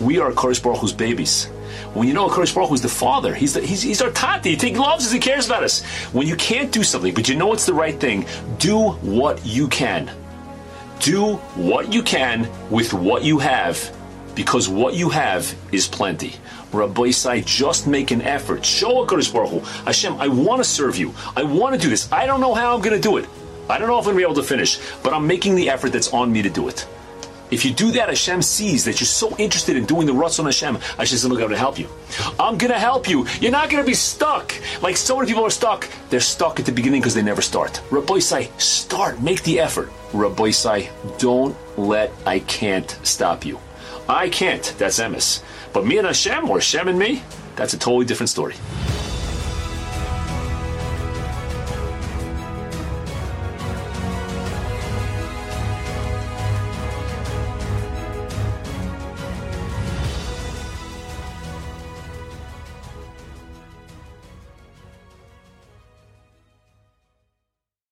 We are Kodesh Baruch Hu's babies. When you know Kodesh Baruch Hu is the father, he's, the, he's, he's our tati. He loves us, he cares about us. When you can't do something, but you know it's the right thing, do what you can. Do what you can with what you have, because what you have is plenty. Rabbi Isai, just make an effort. Show a Kodesh Baruch Hu. Hashem, I want to serve you. I want to do this. I don't know how I'm going to do it. I don't know if I'm going to be able to finish, but I'm making the effort that's on me to do it. If you do that, Hashem sees that you're so interested in doing the Ratzon Hashem. Hashem's going to help you. I'm going to help you. You're not going to be stuck. Like so many people are stuck. They're stuck at the beginning because they never start. Rabbi say, start. Make the effort. Rabbi say, don't let I can't stop you. I can't. That's emes. But me and Hashem, or Hashem and me, that's a totally different story.